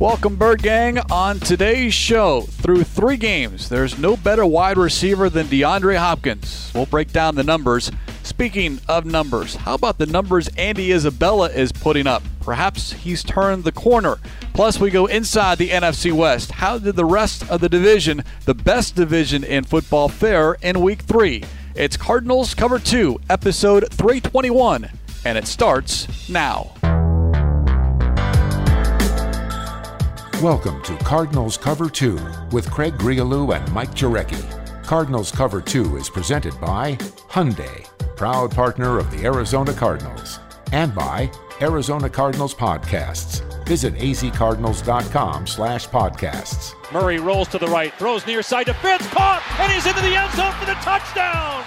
Welcome, Bird Gang. On today's show, through three games, there's no better wide receiver than DeAndre Hopkins. We'll break down the numbers. Speaking of numbers, how about the numbers Andy Isabella is putting up? Perhaps he's turned the corner. Plus, we go inside the NFC West. How did the rest of the division, the best division in football, fare in week three? It's Cardinals Cover 2, episode 321, and it starts now. Welcome to Cardinals Cover 2 with Craig Grialou and Mike Jurecki. Cardinals Cover 2 is presented by Hyundai, proud partner of the Arizona Cardinals, and by Arizona Cardinals Podcasts. Visit azcardinals.com slash podcasts. Murray rolls to the right, throws near side to Fitz, caught, and he's into the end zone for the touchdown.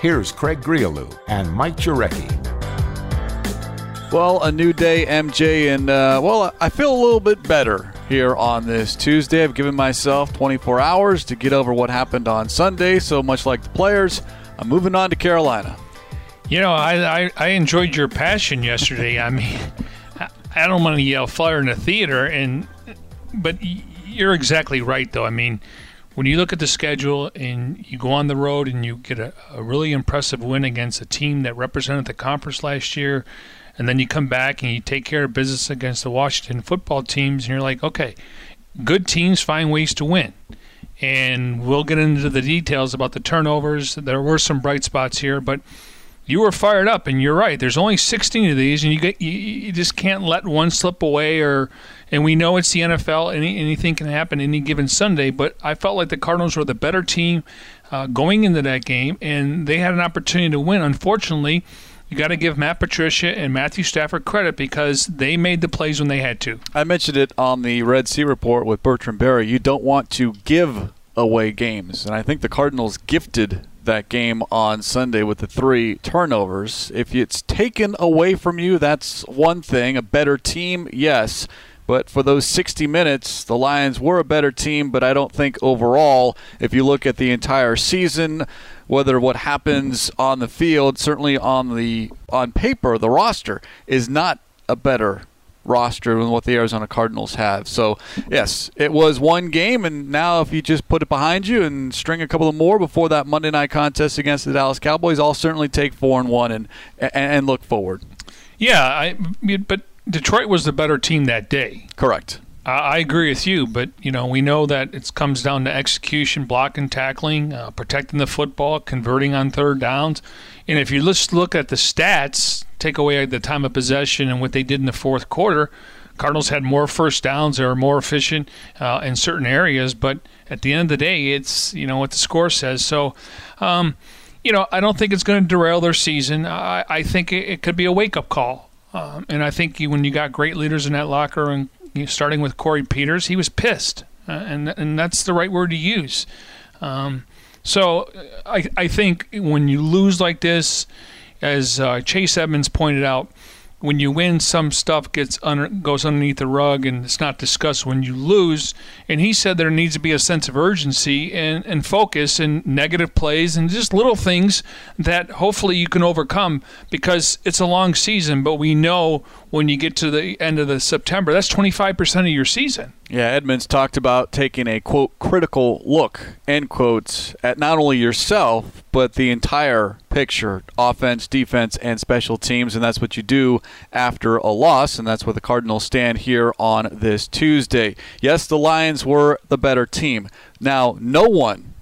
Here's Craig Grialou and Mike Jurecki. Well, a new day, MJ, and uh, well, I feel a little bit better here on this Tuesday. I've given myself 24 hours to get over what happened on Sunday, so much like the players, I'm moving on to Carolina. You know, I, I, I enjoyed your passion yesterday. I mean, I don't want to yell fire in the theater, and but you're exactly right, though. I mean, when you look at the schedule and you go on the road and you get a, a really impressive win against a team that represented the conference last year – and then you come back and you take care of business against the Washington football teams, and you're like, okay, good teams find ways to win. And we'll get into the details about the turnovers. There were some bright spots here, but you were fired up, and you're right. There's only 16 of these, and you get you, you just can't let one slip away. Or and we know it's the NFL, any, anything can happen any given Sunday. But I felt like the Cardinals were the better team uh, going into that game, and they had an opportunity to win. Unfortunately you got to give Matt Patricia and Matthew Stafford credit because they made the plays when they had to. I mentioned it on the Red Sea report with Bertrand Berry. You don't want to give away games, and I think the Cardinals gifted that game on Sunday with the three turnovers. If it's taken away from you, that's one thing. A better team, yes. But for those 60 minutes, the Lions were a better team, but I don't think overall, if you look at the entire season, whether what happens on the field, certainly on the on paper, the roster is not a better roster than what the Arizona Cardinals have. So, yes, it was one game, and now if you just put it behind you and string a couple of more before that Monday night contest against the Dallas Cowboys, I'll certainly take four and one and and, and look forward. Yeah, I, but Detroit was the better team that day. Correct. I agree with you, but you know we know that it comes down to execution, blocking, tackling, uh, protecting the football, converting on third downs, and if you just look at the stats, take away the time of possession and what they did in the fourth quarter, Cardinals had more first downs. They were more efficient uh, in certain areas, but at the end of the day, it's you know what the score says. So. Um, you know, I don't think it's going to derail their season. I, I think it, it could be a wake up call um, and I think you, when you got great leaders in that locker, and you know, starting with Corey Peters, he was pissed, uh, and and that's the right word to use. Um, so uh, I I think when you lose like this, as uh, Chase Edmonds pointed out, when you win, some stuff gets under, goes underneath the rug and it's not discussed when you lose. And he said there needs to be a sense of urgency and, and focus and negative plays and just little things that hopefully you can overcome because it's a long season. But we know when you get to the end of the September, that's 25% of your season. Yeah, Edmonds talked about taking a quote critical look end quotes at not only yourself but the entire picture, offense, defense, and special teams, and that's what you do after a loss, and that's where the Cardinals stand here on this Tuesday. Yes, the Lions were the better team. Now, no one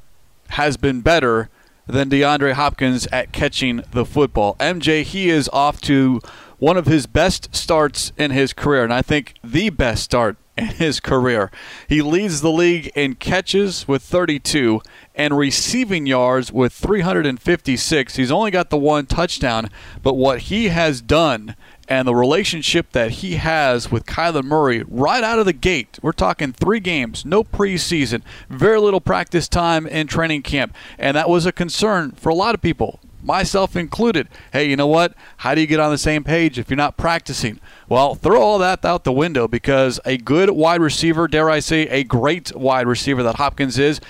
has been better than DeAndre Hopkins at catching the football. MJ, he is off to one of his best starts in his career, and I think the best start in his career. He leads the league in catches with 32 and receiving yards with 356. He's only got the one touchdown, but what he has done and the relationship that he has with Kyler Murray right out of the gate. We're talking three games, no preseason, very little practice time in training camp, and that was a concern for a lot of people myself included. Hey, you know what? How do you get on the same page if you're not practicing? Well, throw all that out the window because a good wide receiver, dare I say, a great wide receiver that Hopkins is,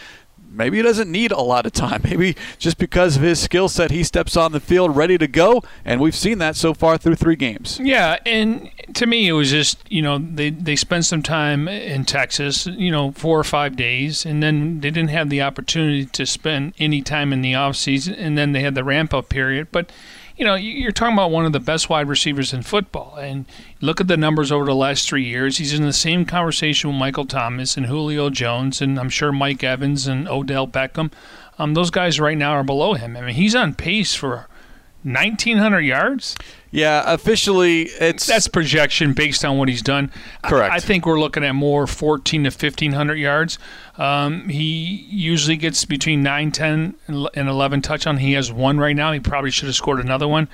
maybe he doesn't need a lot of time. Maybe just because of his skill set, he steps on the field ready to go, and we've seen that so far through three games. Yeah, and to me, it was just you know they they spent some time in Texas, you know, four or five days, and then they didn't have the opportunity to spend any time in the off season, and then they had the ramp up period, but you know, you're talking about one of the best wide receivers in football. And look at the numbers over the last three years. He's in the same conversation with Michael Thomas and Julio Jones, and I'm sure Mike Evans and Odell Beckham. Um, those guys right now are below him. I mean, he's on pace for 1,900 yards. Yeah, officially, it's that's projection based on what he's done. Correct. I, I think we're looking at more 14 to 1,500 yards. Um, he usually gets between 9, 10, and 11 touchdown. He has one right now. He probably should have scored another one.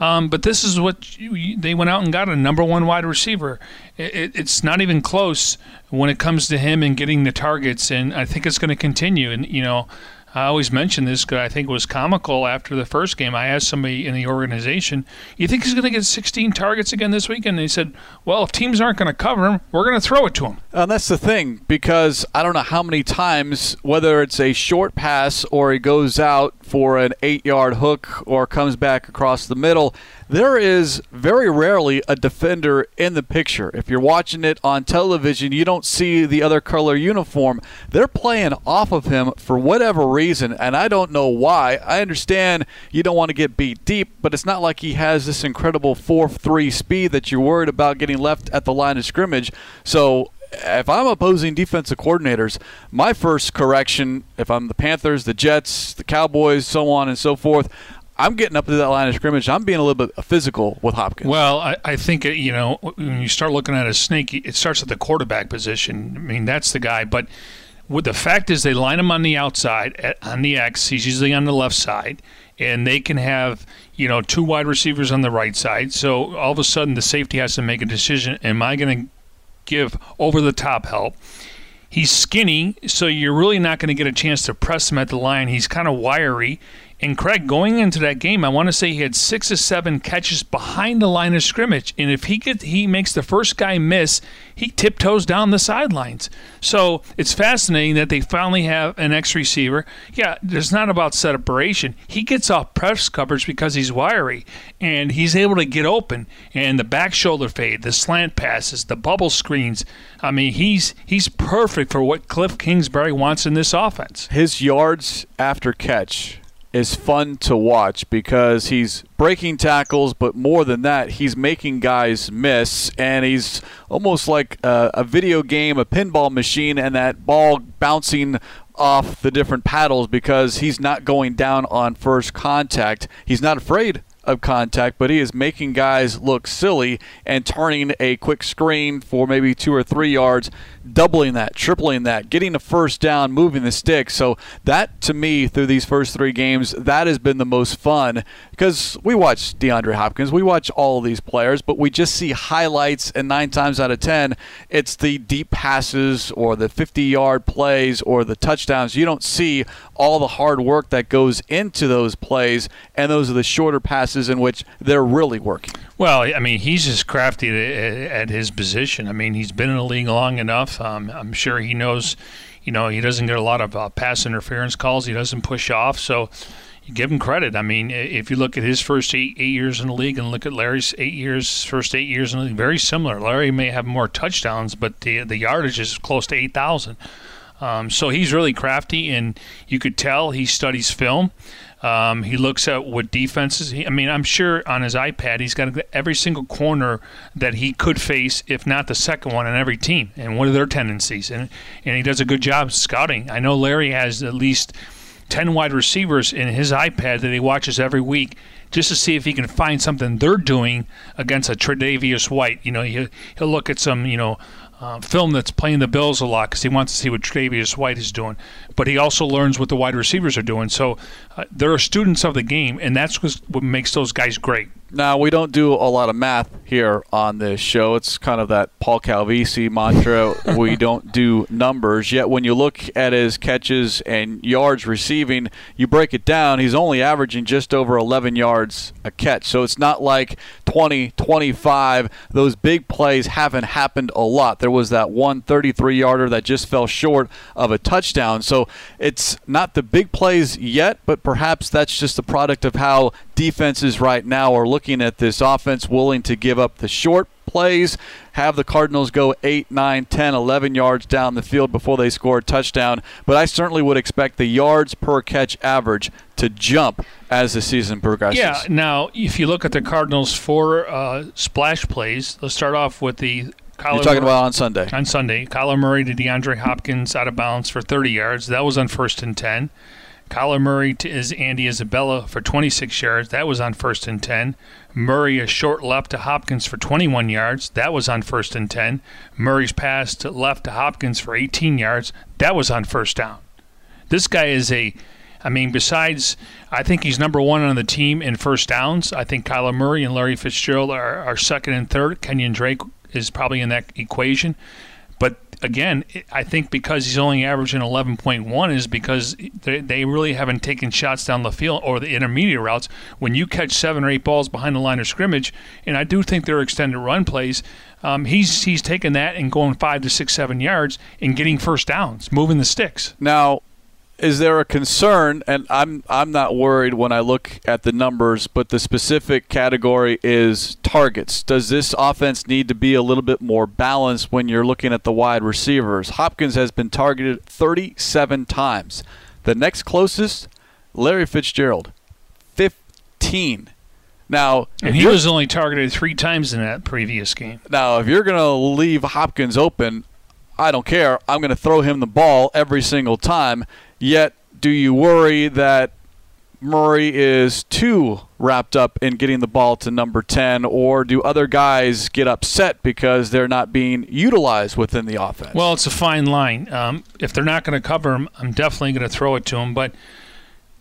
Um, but this is what you, they went out and got a number one wide receiver. It, it, it's not even close when it comes to him and getting the targets, and I think it's going to continue. And you know, I always mention this because I think it was comical after the first game. I asked somebody in the organization, "You think he's going to get 16 targets again this week?" And they said, "Well, if teams aren't going to cover him, we're going to throw it to him." And that's the thing because I don't know how many times, whether it's a short pass or he goes out for an eight-yard hook or comes back across the middle, there is very rarely a defender in the picture. If you're watching it on television, you don't see the other color uniform. They're playing off of him for whatever reason, and I don't know why. I understand you don't want to get beat deep, but it's not like he has this incredible 4 3 speed that you're worried about getting left at the line of scrimmage. So if I'm opposing defensive coordinators, my first correction, if I'm the Panthers, the Jets, the Cowboys, so on and so forth, I'm getting up to that line of scrimmage. I'm being a little bit physical with Hopkins. Well, I, I think it, you know when you start looking at a snake, it starts at the quarterback position. I mean, that's the guy. But the fact is, they line him on the outside at, on the X. He's usually on the left side, and they can have you know two wide receivers on the right side. So all of a sudden, the safety has to make a decision: Am I going to give over the top help? He's skinny, so you're really not going to get a chance to press him at the line. He's kind of wiry, and Craig, going into that game, I want to say he had six or seven catches behind the line of scrimmage, and if he gets, he makes the first guy miss, he tiptoes down the sidelines. So it's fascinating that they finally have an X receiver. Yeah, it's not about separation. He gets off press coverage because he's wiry, and he's able to get open. And the back shoulder fade, the slant passes, the bubble screens. I mean, he's he's perfect for what Cliff Kingsbury wants in this offense. His yards after catch is fun to watch because he's breaking tackles, but more than that, he's making guys miss, and he's almost like a, a, video game, a pinball machine, and that ball bouncing off the different paddles because he's not going down on first contact. He's not afraid of contact, but he is making guys look silly and turning a quick screen for maybe two or three yards doubling that, tripling that, getting a first down, moving the stick. So that to me through these first three games, that has been the most fun because we watch DeAndre Hopkins, we watch all these players, but we just see highlights and 9 times out of 10 it's the deep passes or the 50-yard plays or the touchdowns. You don't see all the hard work that goes into those plays and those are the shorter passes in which they're really working. Well, I mean, he's just crafty at his position. I mean, he's been in the league long enough. Um, I'm sure he knows, you know, he doesn't get a lot of uh, pass interference calls. He doesn't push off. So you give him credit. I mean, if you look at his first eight, eight years in the league and look at Larry's eight years, first eight years in the league, very similar. Larry may have more touchdowns, but the, the yardage is close to 8,000. Um, so he's really crafty, and you could tell he studies film. Um, he looks at what defenses. He, I mean, I'm sure on his iPad he's got every single corner that he could face, if not the second one on every team, and what are their tendencies. And and he does a good job scouting. I know Larry has at least ten wide receivers in his iPad that he watches every week just to see if he can find something they're doing against a Tre'Davious White. You know, he'll, he'll look at some, you know, uh, film that's playing the Bills a lot because he wants to see what Tre'Davious White is doing. But he also learns what the wide receivers are doing. So uh, there are students of the game, and that's what makes those guys great. Now, we don't do a lot of math here on this show. It's kind of that Paul Calvisi mantra. we don't do numbers. Yet, when you look at his catches and yards receiving, you break it down. He's only averaging just over 11 yards a catch. So it's not like 20, 25. Those big plays haven't happened a lot. There was that one 33 yarder that just fell short of a touchdown. So it's not the big plays yet, but perhaps that's just the product of how defenses right now are looking at this offense, willing to give up the short plays, have the Cardinals go 8, 9, 10, 11 yards down the field before they score a touchdown. But I certainly would expect the yards per catch average to jump as the season progresses. Yeah. Now, if you look at the Cardinals' four uh, splash plays, let's start off with the. Kyler You're talking Murray, about on Sunday. On Sunday, Kyler Murray to DeAndre Hopkins out of bounds for 30 yards. That was on first and 10. Kyler Murray to is Andy Isabella for 26 yards. That was on first and 10. Murray a short left to Hopkins for 21 yards. That was on first and 10. Murray's pass to left to Hopkins for 18 yards. That was on first down. This guy is a I mean, besides, I think he's number one on the team in first downs. I think Kyler Murray and Larry Fitzgerald are, are second and third. Kenyon Drake is probably in that equation. Again, I think because he's only averaging 11.1 is because they, they really haven't taken shots down the field or the intermediate routes. When you catch seven or eight balls behind the line of scrimmage, and I do think they're extended run plays, um, he's he's taking that and going five to six, seven yards and getting first downs, moving the sticks. Now, is there a concern and I'm I'm not worried when I look at the numbers but the specific category is targets does this offense need to be a little bit more balanced when you're looking at the wide receivers Hopkins has been targeted 37 times the next closest Larry Fitzgerald 15 now, and he was only targeted three times in that previous game. Now, if you're going to leave Hopkins open, I don't care. I'm going to throw him the ball every single time. Yet, do you worry that Murray is too wrapped up in getting the ball to number 10, or do other guys get upset because they're not being utilized within the offense? Well, it's a fine line. Um, if they're not going to cover him, I'm definitely going to throw it to him. But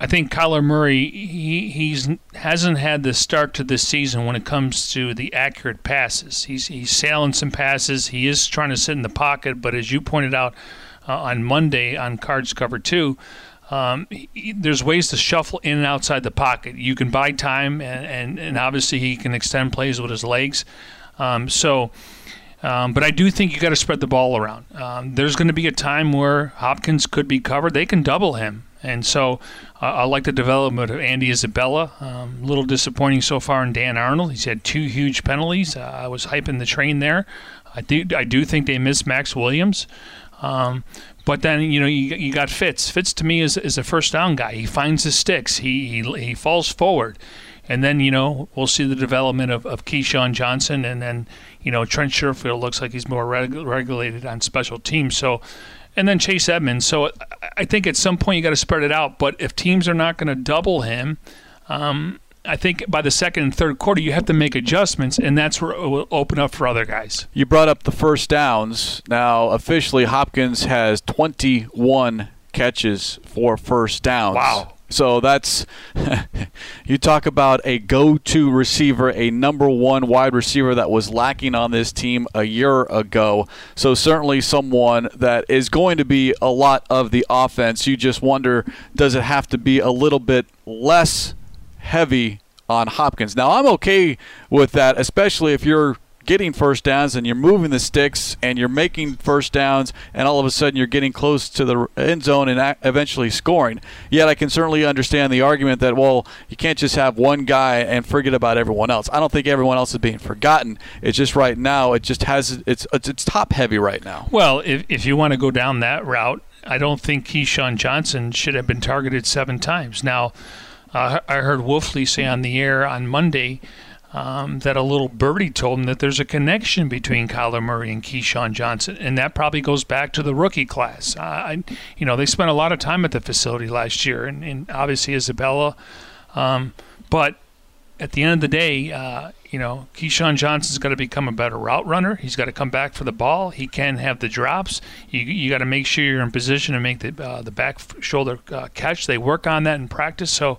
I think Kyler Murray, he he's hasn't had the start to this season when it comes to the accurate passes. He's he's sailing some passes. He is trying to sit in the pocket, but as you pointed out, on Monday on Cards Cover 2. Um, he, there's ways to shuffle in and outside the pocket. You can buy time, and, and, and obviously he can extend plays with his legs. Um, so, um, but I do think you got to spread the ball around. Um, there's going to be a time where Hopkins could be covered. They can double him. And so uh, I like the development of Andy Isabella. Um, a little disappointing so far in Dan Arnold. He's had two huge penalties. Uh, I was hyping the train there. I do, I do think they miss Maxx Williams. Um, but then you know you, you got Fitz. Fitz to me is, is a first down guy. He finds his sticks. He, he he falls forward, and then you know we'll see the development of, of Keyshawn Johnson, and then you know Trent Sherfield looks like he's more reg- regulated on special teams. So, and then Chase Edmonds. So I think at some point you got to spread it out. But if teams are not going to double him, um, I think by the second and third quarter, you have to make adjustments, and that's where it will open up for other guys. You brought up the first downs. Now, officially, Hopkins has 21 catches for first downs. Wow. So that's you talk about a go-to receiver, a number one wide receiver that was lacking on this team a year ago. So certainly someone that is going to be a lot of the offense. You just wonder, does it have to be a little bit less heavy on Hopkins. Now, I'm okay with that, especially if you're getting first downs and you're moving the sticks and you're making first downs and all of a sudden you're getting close to the end zone and eventually scoring. Yet I can certainly understand the argument that well, you can't just have one guy and forget about everyone else. I don't think everyone else is being forgotten. It's just right now it just has it's it's, it's top heavy right now. Well, if if you want to go down that route, I don't think Keyshawn Johnson should have been targeted 7 times. Now, uh, I heard Wolfley say on the air on Monday um, that a little birdie told him that there's a connection between Kyler Murray and Keyshawn Johnson, and that probably goes back to the rookie class. Uh, I, you know, they spent a lot of time at the facility last year, and, and obviously Isabella, um, but at the end of the day, uh, you know, Keyshawn Johnson's got to become a better route runner. He's got to come back for the ball. He can have the drops. You, you got to make sure you're in position to make the uh, the back shoulder uh, catch. They work on that in practice. So.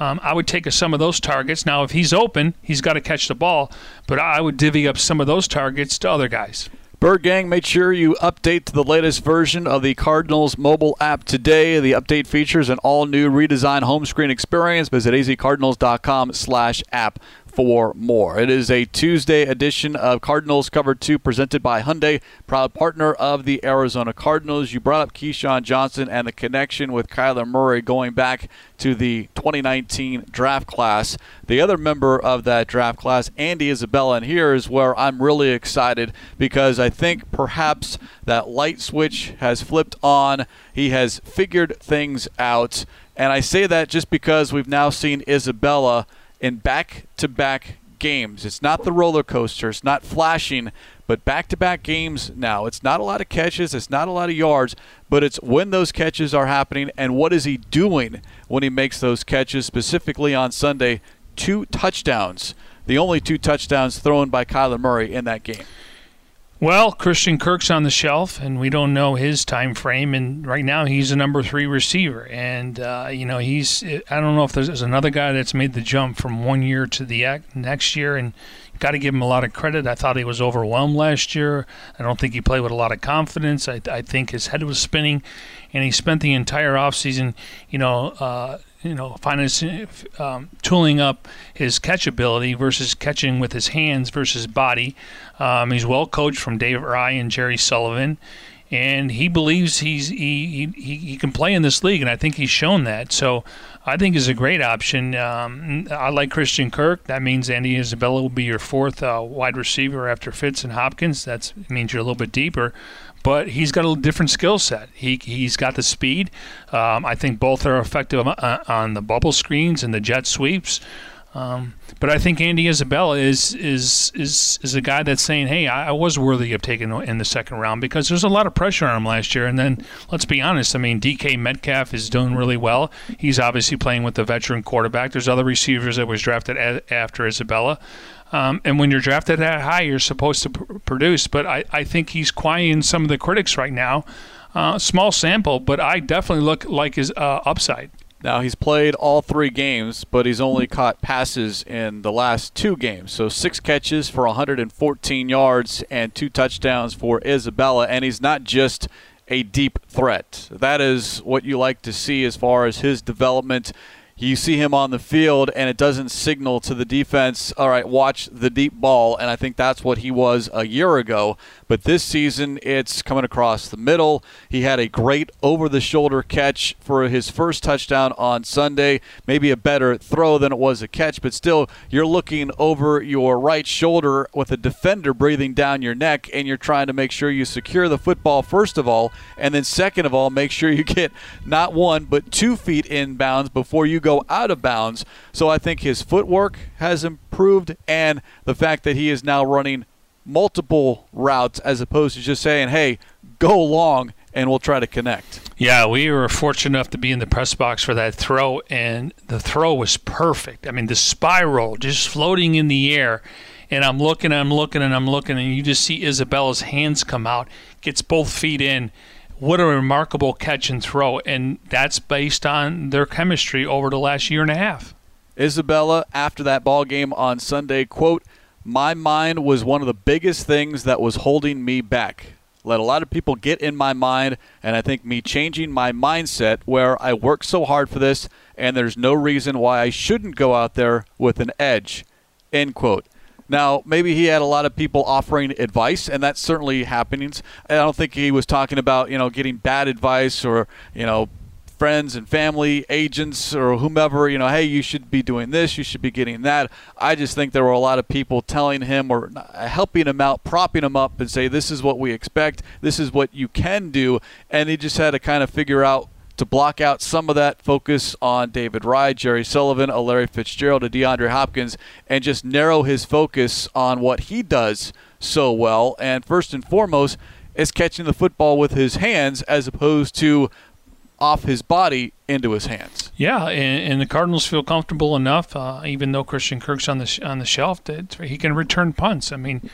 Um, I would take some of those targets. Now, if he's open, he's got to catch the ball, but I would divvy up some of those targets to other guys. Bird Gang, make sure you update to the latest version of the Cardinals mobile app today. The update features an all-new redesigned home screen experience. Visit azcardinals.com slash app for more. It is a Tuesday edition of Cardinals Cover 2 presented by Hyundai, proud partner of the Arizona Cardinals. You brought up Keyshawn Johnson and the connection with Kyler Murray going back to the 2019 draft class. The other member of that draft class, Andy Isabella, and here is where I'm really excited because I think perhaps that light switch has flipped on. He has figured things out. And I say that just because we've now seen Isabella – in back to back games. It's not the roller coaster, it's not flashing, but back to back games now. It's not a lot of catches, it's not a lot of yards, but it's when those catches are happening and what is he doing when he makes those catches, specifically on Sunday. Two touchdowns, the only two touchdowns thrown by Kyler Murray in that game. Well, Christian Kirk's on the shelf, and we don't know his time frame. And right now, he's a number three receiver, and uh, you know he's. I don't know if there's, another guy that's made the jump from one year to the next year, and got to give him a lot of credit. I thought he was overwhelmed last year. I don't think he played with a lot of confidence. I, I think his head was spinning, and he spent the entire offseason, you know, uh, you know, finding um, tooling up his catch ability versus catching with his hands versus body. Um, he's well coached from Dave Raih and Jerry Sullivan, and he believes he's he, he, he can play in this league, and I think he's shown that. So I think is a great option. Um, I like Christian Kirk. That means Andy Isabella will be your fourth uh, wide receiver after Fitz and Hopkins. That means you're a little bit deeper but he's got a different skill set. He he's got the speed. Um, I think both are effective on the bubble screens and the jet sweeps. Um, but I think Andy Isabella is is is is a guy that's saying, "Hey, I, I, was worthy of taking in the second round because there's a lot of pressure on him last year." And then let's be honest, I mean, DK Metcalf is doing really well. He's obviously playing with the veteran quarterback. There's other receivers that was drafted a- after Isabella. Um, and when you're drafted that high, you're supposed to pr- produce. But I, I think he's quieting some of the critics right now. Uh, small sample, but I definitely look like his uh, upside. Now he's played all three games, but he's only caught passes in the last two games. So six catches for 114 yards and two touchdowns for Isabella, and he's not just a deep threat. That is what you like to see as far as his development you see him on the field and it doesn't signal to the defense, all right, watch the deep ball. And I think that's what he was a year ago. But this season, it's coming across the middle. He had a great over the shoulder catch for his first touchdown on Sunday. Maybe a better throw than it was a catch, but still, you're looking over your right shoulder with a defender breathing down your neck, and you're trying to make sure you secure the football, first of all, and then second of all, make sure you get not one, but two feet in bounds before you go out of bounds. So I think his footwork has improved, and the fact that he is now running multiple routes as opposed to just saying, hey, go long and we'll try to connect. Yeah, we were fortunate enough to be in the press box for that throw, and the throw was perfect. I mean, the spiral just floating in the air. And I'm looking, I'm looking, and I'm looking, and you just see Isabella's hands come out, gets both feet in. What a remarkable catch and throw. And that's based on their chemistry over the last year and a half. Isabella, after that ball game on Sunday, quote, my mind was one of the biggest things that was holding me back. Let a lot of people get in my mind, and I think me changing my mindset where I worked so hard for this, and there's no reason why I shouldn't go out there with an edge. End quote. Now, maybe he had a lot of people offering advice, and that's certainly happening. I don't think he was talking about, you know, getting bad advice or, you know, friends and family, agents, or whomever, you know, hey, you should be doing this, you should be getting that. I just think there were a lot of people telling him or helping him out, propping him up, and say, this is what we expect, this is what you can do. And he just had to kind of figure out to block out some of that focus on David Raih, Jerry Sullivan, a Larry Fitzgerald, a DeAndre Hopkins, and just narrow his focus on what he does so well. And first and foremost, is catching the football with his hands as opposed to off his body into his hands. Yeah, and, and the Cardinals feel comfortable enough, uh, even though Christian Kirk's on the sh- on the shelf, that he can return punts. I mean,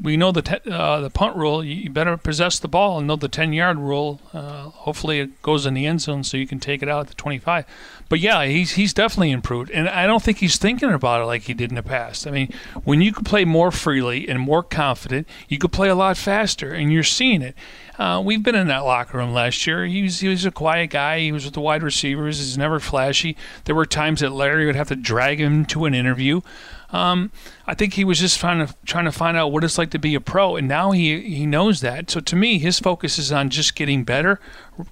we know the te- uh, the punt rule. You better possess the ball and know the ten yard rule. Uh, hopefully, it goes in the end zone so you can take it out at the twenty five. But yeah, he's he's definitely improved, and I don't think he's thinking about it like he did in the past. I mean, when you could play more freely and more confident, you could play a lot faster, and you're seeing it. Uh, we've been in that locker room last year. He was, he was a quiet guy. He was with the wide receivers. He's never flashy. There were times that Larry would have to drag him to an interview. Um, I think he was just trying to trying to find out what it's like to be a pro, and now he he knows that. So to me, his focus is on just getting better,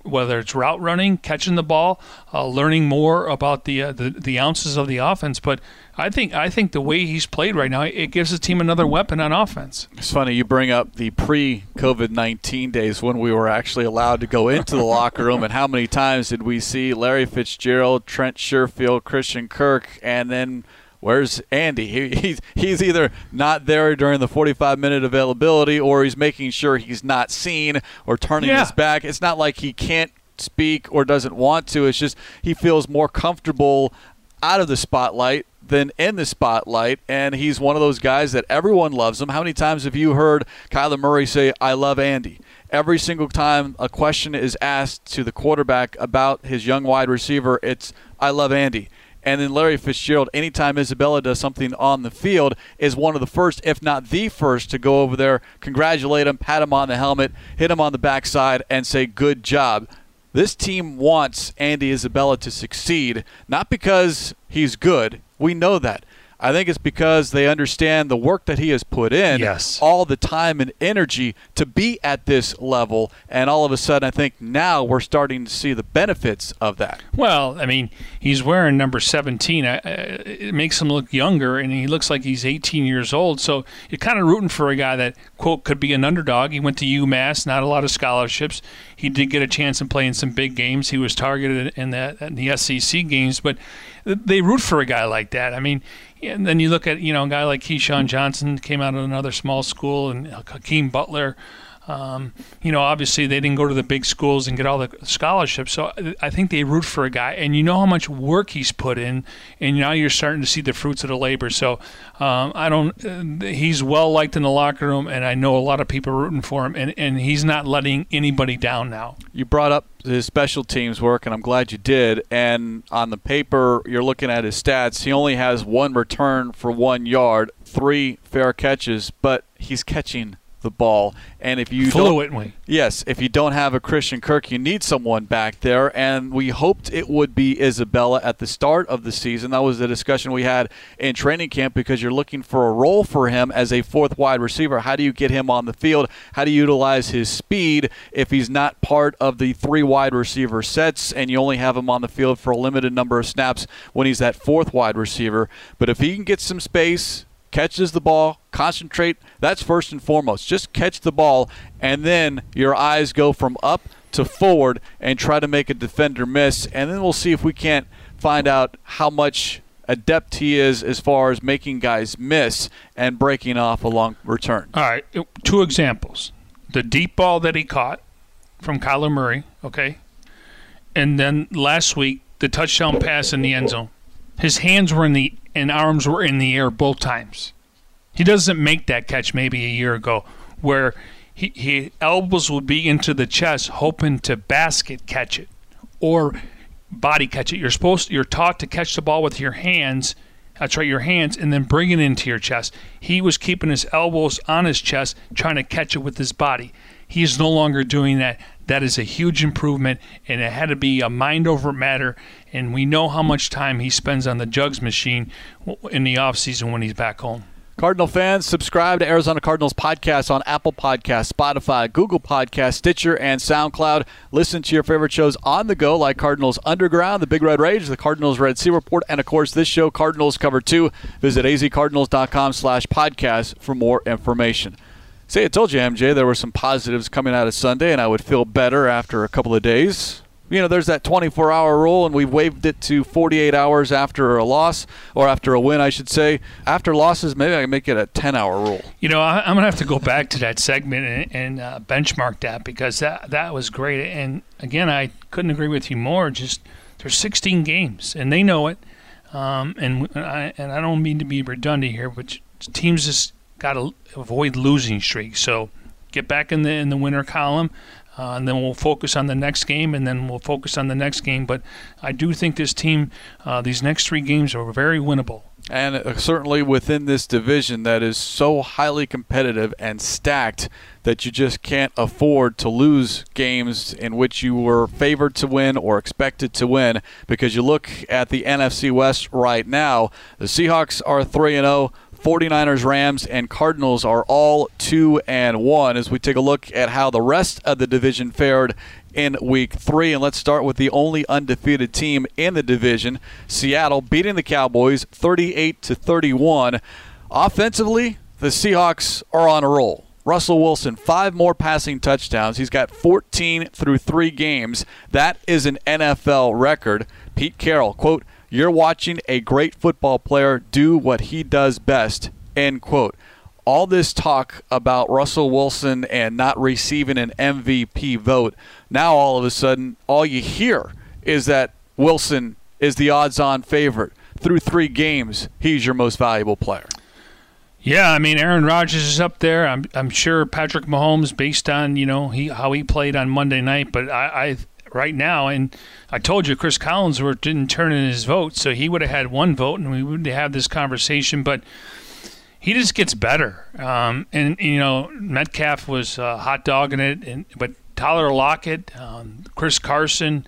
whether it's route running, catching the ball, uh, learning more about the, uh, the the ounces of the offense. But I think I think the way he's played right now, it gives the team another weapon on offense. It's funny you bring up the pre-COVID nineteen days when we were actually allowed to go into the locker room, and how many times did we see Larry Fitzgerald, Trent Sherfield, Christian Kirk, and then where's Andy? He, he's he's either not there during the 45 minute availability, or he's making sure he's not seen or turning Yeah. his back. It's not like he can't speak or doesn't want to. It's just he feels more comfortable out of the spotlight than in the spotlight. And he's one of those guys that everyone loves him. How many times have you heard Kyler Murray say, I love Andy? Every single time a question is asked to the quarterback about his young wide receiver, it's, I love Andy. And then Larry Fitzgerald, anytime Isabella does something on the field, is one of the first, if not the first, to go over there, congratulate him, pat him on the helmet, hit him on the backside, and say, good job. This team wants Andy Isabella to succeed, not because he's good. We know that. I think it's because they understand the work that he has put in, Yes. all the time and energy to be at this level. And all of a sudden, I think now we're starting to see the benefits of that. Well, I mean, he's wearing number 17. I- I- It makes him look younger, and he looks like he's 18 years old. So you're kind of rooting for a guy that, quote, could be an underdog. He went to UMass, not a lot of scholarships. He did get a chance in playing some big games. He was targeted in, that, in the SEC games, but they root for a guy like that. I mean, and then you look at, you know, a guy like Keyshawn Johnson came out of another small school, and Hakeem Butler. Um, you know, obviously they didn't go to the big schools and get all the scholarships. So I- think they root for a guy, and you know how much work he's put in, and now you're starting to see the fruits of the labor. So um, I don't. He's well liked in the locker room, and I know a lot of people rooting for him, and, and he's not letting anybody down now. You brought up his special teams work, and I'm glad you did. And on the paper, you're looking at his stats. He only has one return for one yard, three fair catches, but he's catching the ball. And if you don't, Fluently. Yes, if you don't have a Christian Kirk, you need someone back there, and we hoped it would be Isabella at the start of the season. That was the discussion we had in training camp because you're looking for a role for him as a fourth wide receiver. How do you get him on the field? How do you utilize his speed if he's not part of the three wide receiver sets and you only have him on the field for a limited number of snaps when he's that fourth wide receiver? But if he can get some space, catches the ball, concentrate. That's first and foremost. Just catch the ball, and then your eyes go from up to forward and try to make a defender miss. And then we'll see if we can't find out how much adept he is as far as making guys miss and breaking off a long return. All right, two examples: the deep ball that he caught from Kyler Murray, okay, and then last week the touchdown pass in the end zone. His hands were in the and arms were in the air both times. He doesn't make that catch maybe a year ago, where he, he elbows would be into the chest, hoping to basket catch it, or body catch it. You're supposed you're taught to catch the ball with your hands. That's right, your hands, and then bring it into your chest. He was keeping his elbows on his chest, trying to catch it with his body. He is no longer doing that. That is a huge improvement, and it had to be a mind over matter. And we know how much time he spends on the jugs machine in the off season when he's back home. Cardinal fans, subscribe to Arizona Cardinals podcast on Apple Podcasts, Spotify, Google Podcasts, Stitcher, and SoundCloud. Listen to your favorite shows on the go, like Cardinals Underground, The Big Red Rage, The Cardinals Red Sea Report, and of course this show, Cardinals Cover Two. Visit azcardinals.com/slash podcast for more information. Say, I told you, MJ, there were some positives coming out of Sunday, and I would feel better after a couple of days. You know, there's that 24 hour rule, and we've waived it to 48 hours after a loss, or after a win, I should say. After losses, maybe I can make it a 10 hour rule. You know, I, I'm gonna have to go back to that segment and, and uh, benchmark that because that that was great. And again, I couldn't agree with you more. Just there's 16 games, and they know it. Um, and I and I don't mean to be redundant here, but teams just got to avoid losing streaks. So get back in the in the winner column. Uh, and then we'll focus on the next game, and then we'll focus on the next game. But I do think this team, uh, these next three games are very winnable. And uh, certainly within this division that is so highly competitive and stacked that you just can't afford to lose games in which you were favored to win or expected to win because you look at the NFC West right now, the Seahawks are 3 and 0. 49ers, Rams, and Cardinals are all 2 and 1 as we take a look at how the rest of the division fared in week 3 and let's start with the only undefeated team in the division, Seattle beating the Cowboys 38 to 31. Offensively, the Seahawks are on a roll. Russell Wilson, five more passing touchdowns. He's got 14 through three games. That is an NFL record. Pete Carroll, quote, You're watching a great football player do what he does best, end quote. All this talk about Russell Wilson and not receiving an MVP vote, now all of a sudden, all you hear is that Wilson is the odds on favorite. Through three games, he's your most valuable player. Yeah, I mean Aaron Rodgers is up there. I'm I'm sure Patrick Mahomes, based on you know he how he played on Monday night, but I, I right now, and I told you Chris Collinsworth didn't turn in his vote, so he would have had one vote, and we wouldn't have this conversation. But he just gets better, um, and you know Metcalf was uh, hot dogging it, and but Tyler Lockett, um, Chris Carson,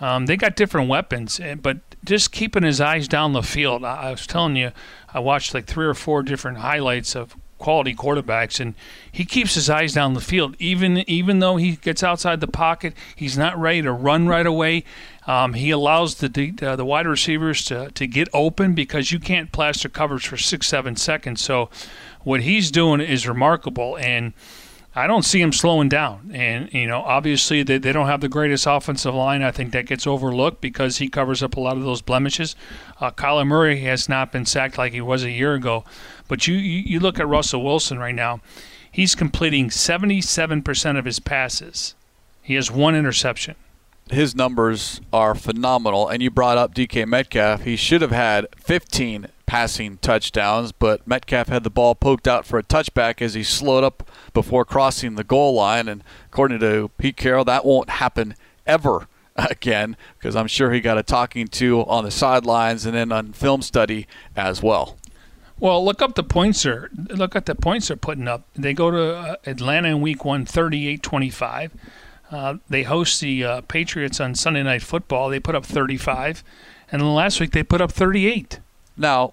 um, they got different weapons, but just keeping his eyes down the field. I, I was telling you I watched like three or four different highlights of quality quarterbacks, and he keeps his eyes down the field. Even even though he gets outside the pocket, he's not ready to run right away. Um, he allows the uh, the wide receivers to, to get open because you can't plaster coverage for six seven seconds. So what he's doing is remarkable, and I don't see him slowing down. And, you know, obviously they, they don't have the greatest offensive line. I think that gets overlooked because he covers up a lot of those blemishes. Uh, Kyler Murray has not been sacked like he was a year ago. But you, you, you look at Russell Wilson right now, he's completing 77% of his passes. He has one interception his numbers are phenomenal. And you brought up DK Metcalf. He should have had 15 passing touchdowns, but Metcalf had the ball poked out for a touchback as he slowed up before crossing the goal line. And according to Pete Carroll, that won't happen ever again because I'm sure he got a talking to on the sidelines and then on film study as well. Well, look up the points they're look at the points they're putting up. They go to uh, Atlanta in Week One, 38-25. Uh, they host the uh, Patriots on Sunday Night Football. They put up 35, and last week they put up 38. Now,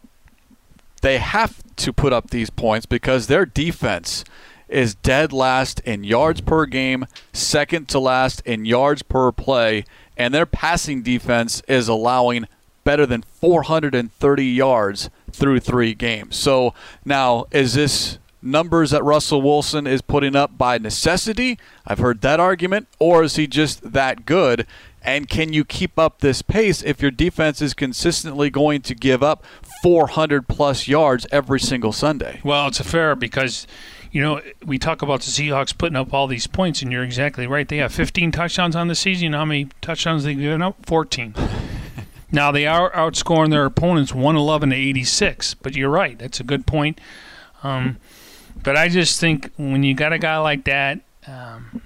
they have to put up these points because their defense is dead last in yards per game, second to last in yards per play, and their passing defense is allowing better than 430 yards through three games. So now, is this numbers that Russell Wilson is putting up by necessity? I've heard that argument. Or is he just that good? And can you keep up this pace if your defense is consistently going to give up 400 plus yards every single Sunday? Well, it's a fair because you know, we talk about the Seahawks putting up all these points, and you're exactly right. They have 15 touchdowns on the season. You know how many touchdowns they've given up? 14. now, they are outscoring their opponents 111 to 86, but you're right. That's a good point. Um, but I just think when you got a guy like that, um,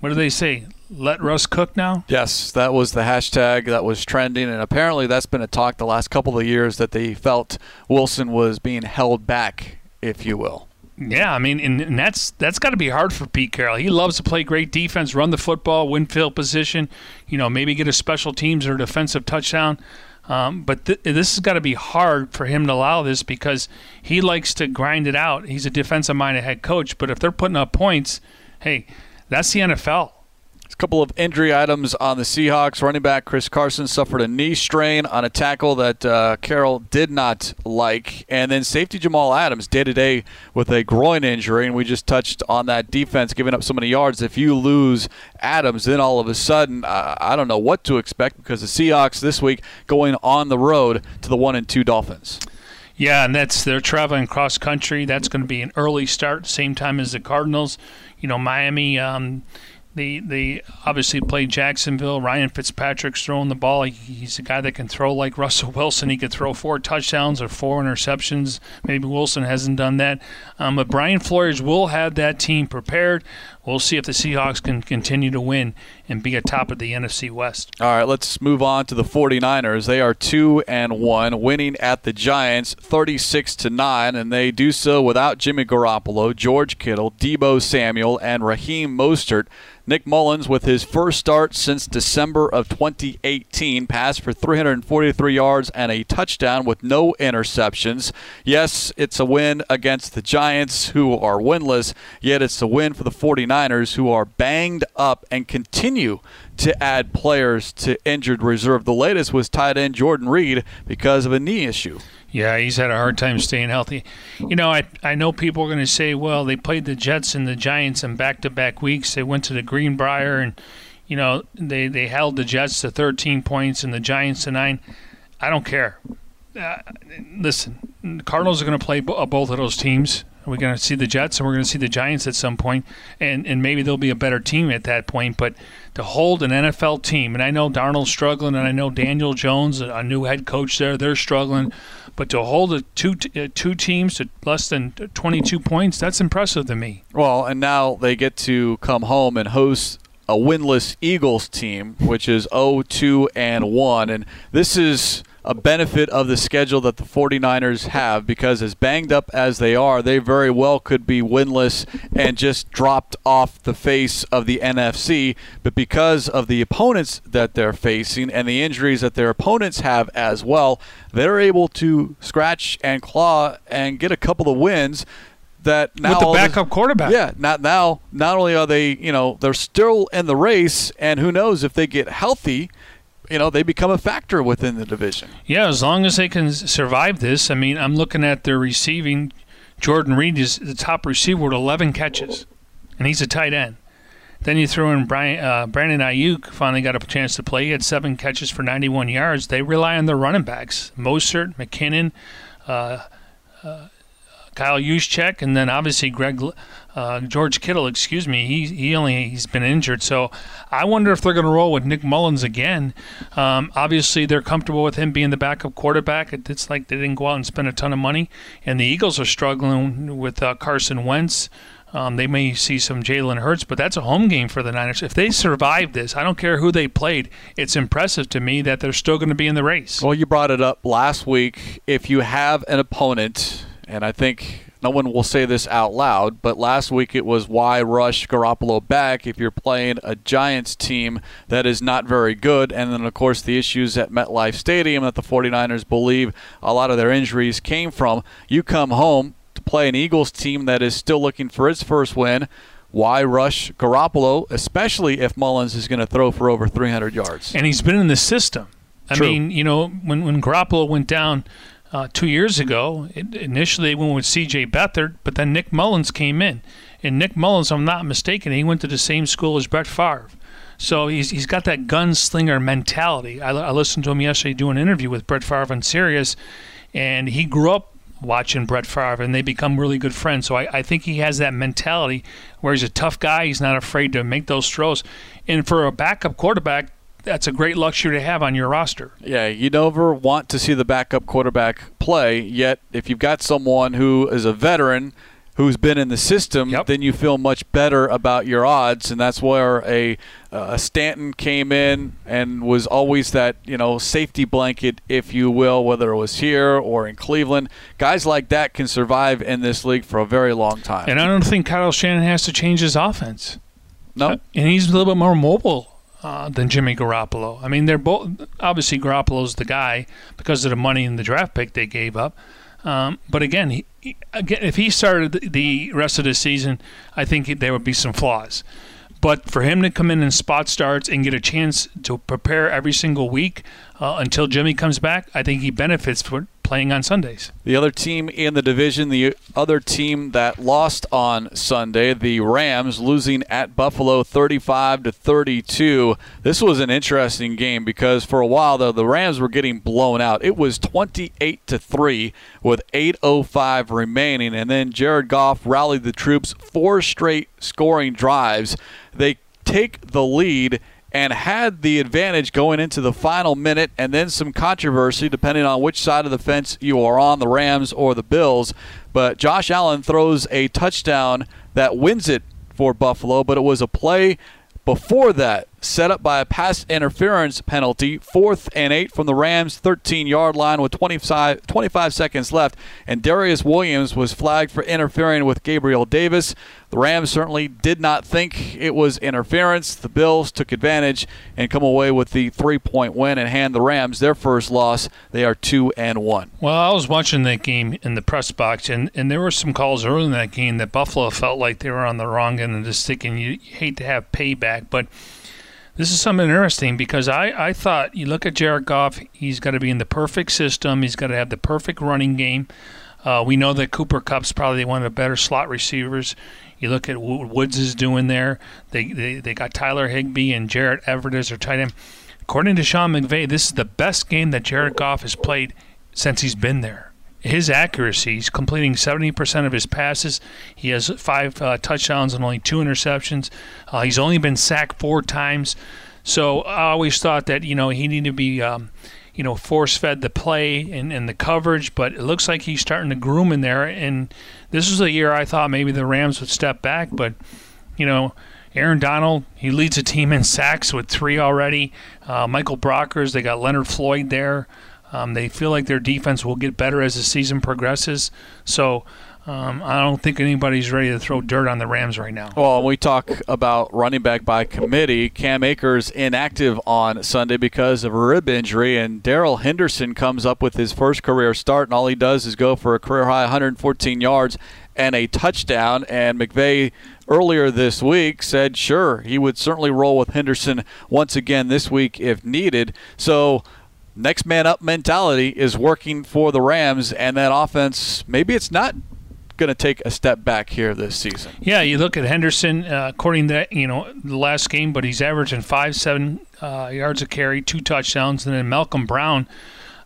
what do they say? Let Russ cook now? Yes, that was the hashtag that was trending, and apparently that's been a talk the last couple of years that they felt Wilson was being held back, if you will. Yeah, I mean, and, and that's that's got to be hard for Pete Carroll. He loves to play great defense, run the football, win field position. You know, maybe get a special teams or defensive touchdown. Um, but th- this has got to be hard for him to allow this because he likes to grind it out. He's a defensive minded head coach. But if they're putting up points, hey, that's the NFL couple of injury items on the Seahawks. Running back Chris Carson suffered a knee strain on a tackle that uh, Carroll did not like. And then safety Jamal Adams, day to day with a groin injury. And we just touched on that defense giving up so many yards. If you lose Adams, then all of a sudden, uh, I don't know what to expect because the Seahawks this week going on the road to the 1 and 2 Dolphins. Yeah, and that's they're traveling cross country. That's going to be an early start, same time as the Cardinals. You know, Miami. Um, they they obviously played Jacksonville. Ryan Fitzpatrick's throwing the ball. He's a guy that can throw like Russell Wilson. He could throw four touchdowns or four interceptions. Maybe Wilson hasn't done that. Um, but Brian Flores will have that team prepared. we'll see if the Seahawks can continue to win and be atop of the NFC West. All right, let's move on to the 49ers. They are 2 and 1, winning at the Giants 36 to 9, and they do so without Jimmy Garoppolo, George Kittle, Deebo Samuel, and Raheem Mostert. Nick Mullens, with his first start since December of 2018, passed for 343 yards and a touchdown with no interceptions. Yes, it's a win against the Giants, who are winless, yet it's a win for the 49ers, who are banged up and continue to add players to injured reserve. The latest was tight end Jordan Reed because of a knee issue. Yeah, he's had a hard time staying healthy. You know, I I know people are going to say, well, they played the Jets and the Giants in back-to-back weeks. They went to the Greenbrier and you know, they they held the Jets to 13 points and the Giants to 9. I don't care. Uh, listen, the Cardinals are going to play bo- both of those teams. We're going to see the Jets and we're going to see the Giants at some point, and and maybe they'll be a better team at that point. But to hold an NFL team, and I know Darnold's struggling, and I know Daniel Jones, a new head coach there, they're struggling. But to hold a two uh, two teams to less than 22 points, that's impressive to me. Well, and now they get to come home and host a winless Eagles team, which is 0-2 and 1, and this is a benefit of the schedule that the 49ers have because as banged up as they are, they very well could be winless and just dropped off the face of the NFC. But because of the opponents that they're facing and the injuries that their opponents have as well, they're able to scratch and claw and get a couple of wins that now with the backup quarterback. Yeah, not now. Not only are they, you know, they're still in the race, and who knows if they get healthy, you know, they become a factor within the division. Yeah, as long as they can survive this. I mean, I'm looking at their receiving. Jordan Reed is the top receiver with 11 catches, and he's a tight end. Then you throw in Brian, uh, Brandon Aiyuk, finally got a chance to play. He had seven catches for 91 yards. They rely on their running backs, Mostert, McKinnon, uh, uh, Kyle Juszczyk, and then obviously Greg uh, George Kittle. Excuse me, he he only he's been injured, so I wonder if they're going to roll with Nick Mullens again. Um, obviously, they're comfortable with him being the backup quarterback. It's like they didn't go out and spend a ton of money, and the Eagles are struggling with uh, Carson Wentz. Um, they may see some Jalen Hurts, but that's a home game for the Niners. If they survive this, I don't care who they played. It's impressive to me that they're still going to be in the race. Well, you brought it up last week. If you have an opponent and I think no one will say this out loud, but last week it was why rush Garoppolo back if you're playing a Giants team that is not very good. And then, of course, the issues at MetLife Stadium that the 49ers believe a lot of their injuries came from. You come home to play an Eagles team that is still looking for its first win. Why rush Garoppolo, especially if Mullens is going to throw for over 300 yards? And he's been in the system. I True. mean, you know, when, when Garoppolo went down – uh, two years ago. It, initially, they went with C.J. Beathard, but then Nick Mullens came in. And Nick Mullens, I'm not mistaken, he went to the same school as Brett Favre. So he's, he's got that gunslinger mentality. I, I listened to him yesterday do an interview with Brett Favre on Sirius, and he grew up watching Brett Favre, and they become really good friends. So I, I think he has that mentality where he's a tough guy. He's not afraid to make those throws. And for a backup quarterback, that's a great luxury to have on your roster. Yeah, you never want to see the backup quarterback play, yet if you've got someone who is a veteran who's been in the system, yep. then you feel much better about your odds, and that's where a, uh, Stanton came in and was always that you know safety blanket, if you will, whether it was here or in Cleveland. Guys like that can survive in this league for a very long time. And I don't think Kyle Shanahan has to change his offense. No, uh, and he's a little bit more mobile uh, than Jimmy Garoppolo. I mean, they're both obviously Garoppolo's the guy because of the money and the draft pick they gave up. Um, but again, he, he, again, if he started the rest of the season, I think there would be some flaws. But for him to come in and spot starts and get a chance to prepare every single week uh, until Jimmy comes back, I think he benefits for playing on Sundays. The other team in the division, the other team that lost on Sunday, the Rams, losing at Buffalo 35 to 32. This was an interesting game because for a while though the Rams were getting blown out. It was 28 to 3 with 8:05 remaining and then Jared Goff rallied the troops four straight scoring drives. They take the lead and had the advantage going into the final minute and then some controversy depending on which side of the fence you are on, the Rams or the Bills. But Josh Allen throws a touchdown that wins it for Buffalo, but it was a play before that, set up by a pass interference penalty, fourth and eight from the Rams' 13 yard line with 25, 25, seconds left. And Darious Williams was flagged for interfering with Gabriel Davis. The Rams certainly did not think it was interference. The Bills took advantage and come away with the three point win and hand the Rams their first loss. They are 2 and 1. Well, I was watching that game in the press box, and, and there were some calls early in that game that Buffalo felt like they were on the wrong end of the stick, and you, you hate to have payback. But this is something interesting because I, I thought you look at Jared Goff, he's got to be in the perfect system, he's got to have the perfect running game. Uh, we know that Cooper Kupp's probably one of the better slot receivers. You look at what Woods is doing there. They, they they got Tyler Higbee and Gerald Everett as their tight end. According to Sean McVay, this is the best game that Jared Goff has played since he's been there. His accuracy, he's completing 70% of his passes. He has five uh, touchdowns and only two interceptions. Uh, he's only been sacked four times. So I always thought that, you know, he needed to be. Um, you know, force fed the play and, and the coverage, but it looks like he's starting to groom in there. And this was a year I thought maybe the Rams would step back, but, you know, Aaron Donald, he leads a team in sacks with three already. Uh, Michael Brockers, they got Leonard Floyd there. Um, they feel like their defense will get better as the season progresses. So um, I don't think anybody's ready to throw dirt on the Rams right now. Well, we talk about running back by committee. Cam Akers inactive on Sunday because of a rib injury, and Darrell Henderson comes up with his first career start, and all he does is go for a career high 114 yards and a touchdown. And McVay earlier this week said, sure, he would certainly roll with Henderson once again this week if needed. So next man up mentality is working for the Rams, and that offense, maybe it's not going to take a step back here this season. Yeah, you look at Henderson, uh, according to you know the last game, but he's averaging five seven uh, yards a carry, two touchdowns, and then Malcolm Brown.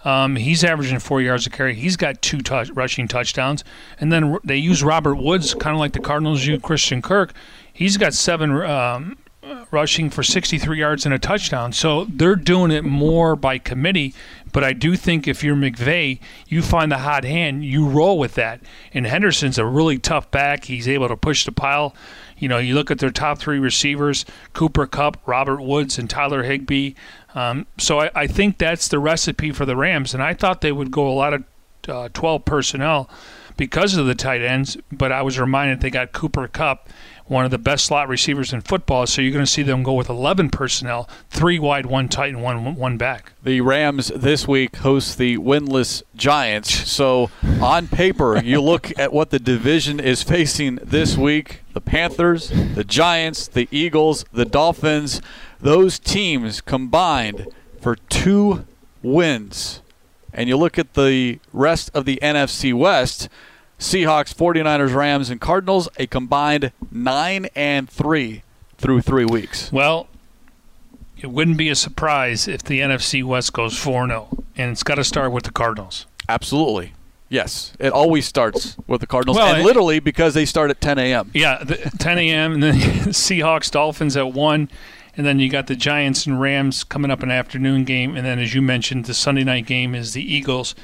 Um, he's averaging four yards a carry. He's got two touch, rushing touchdowns, and then they use Robert Woods, kind of like the Cardinals use Christian Kirk. He's got seven um, rushing for 63 yards and a touchdown. So they're doing it more by committee. But I do think if you're McVay, you find the hot hand, you roll with that. And Henderson's a really tough back. He's able to push the pile. You know, you look at their top three receivers Cooper Kupp, Robert Woods, and Tyler Higbee. Um, so I, I, think that's the recipe for the Rams. And I thought they would go a lot of uh, 12 personnel because of the tight ends, but I was reminded they got Cooper Kupp one of the best slot receivers in football. So you're going to see them go with 11 personnel, three wide, one tight, and one one back. The Rams this week host the winless Giants. So on paper, you look at what the division is facing this week: the Panthers, the Giants, the Eagles, the Dolphins. Those teams combined for two wins. And you look at the rest of the NFC West Seahawks, 49ers, Rams, and Cardinals, a combined 9 and 3 through 3 weeks. Well, it wouldn't be a surprise if the NFC West goes 4 0, and it's got to start with the Cardinals. Absolutely. Yes, it always starts with the Cardinals, well, and literally because they start at 10 a.m. Yeah, the, 10 a.m. and then Seahawks, Dolphins at one, and then you got the Giants and Rams coming up an afternoon game, and then as you mentioned, the Sunday night game is the Eagles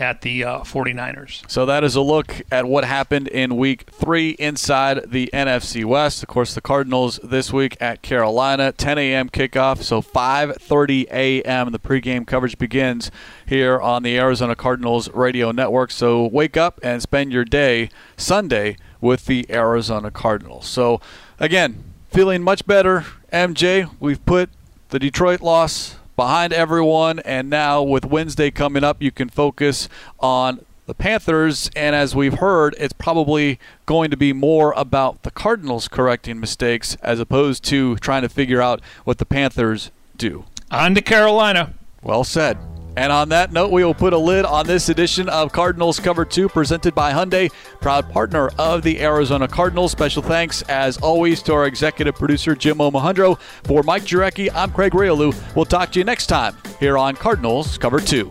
at the uh, 49ers. So that is a look at what happened in week three inside the NFC West. Of course, the Cardinals this week at Carolina, 10 a.m. kickoff. So 5:30 a.m. the pregame coverage begins here on the Arizona Cardinals radio network. So wake up and spend your day Sunday with the Arizona Cardinals. So again, feeling much better, MJ. We've put the Detroit loss behind everyone. And now with Wednesday coming up, you can focus on the Panthers. And as we've heard, it's probably going to be more about the Cardinals correcting mistakes as opposed to trying to figure out what the Panthers do. On to Carolina. Well said. And on that note, we will put a lid on this edition of Cardinals Cover 2 presented by Hyundai, proud partner of the Arizona Cardinals. Special thanks, as always, to our executive producer, Jim Omahundro. For Mike Jurecki, I'm Craig Grialou. We'll talk to you next time here on Cardinals Cover 2.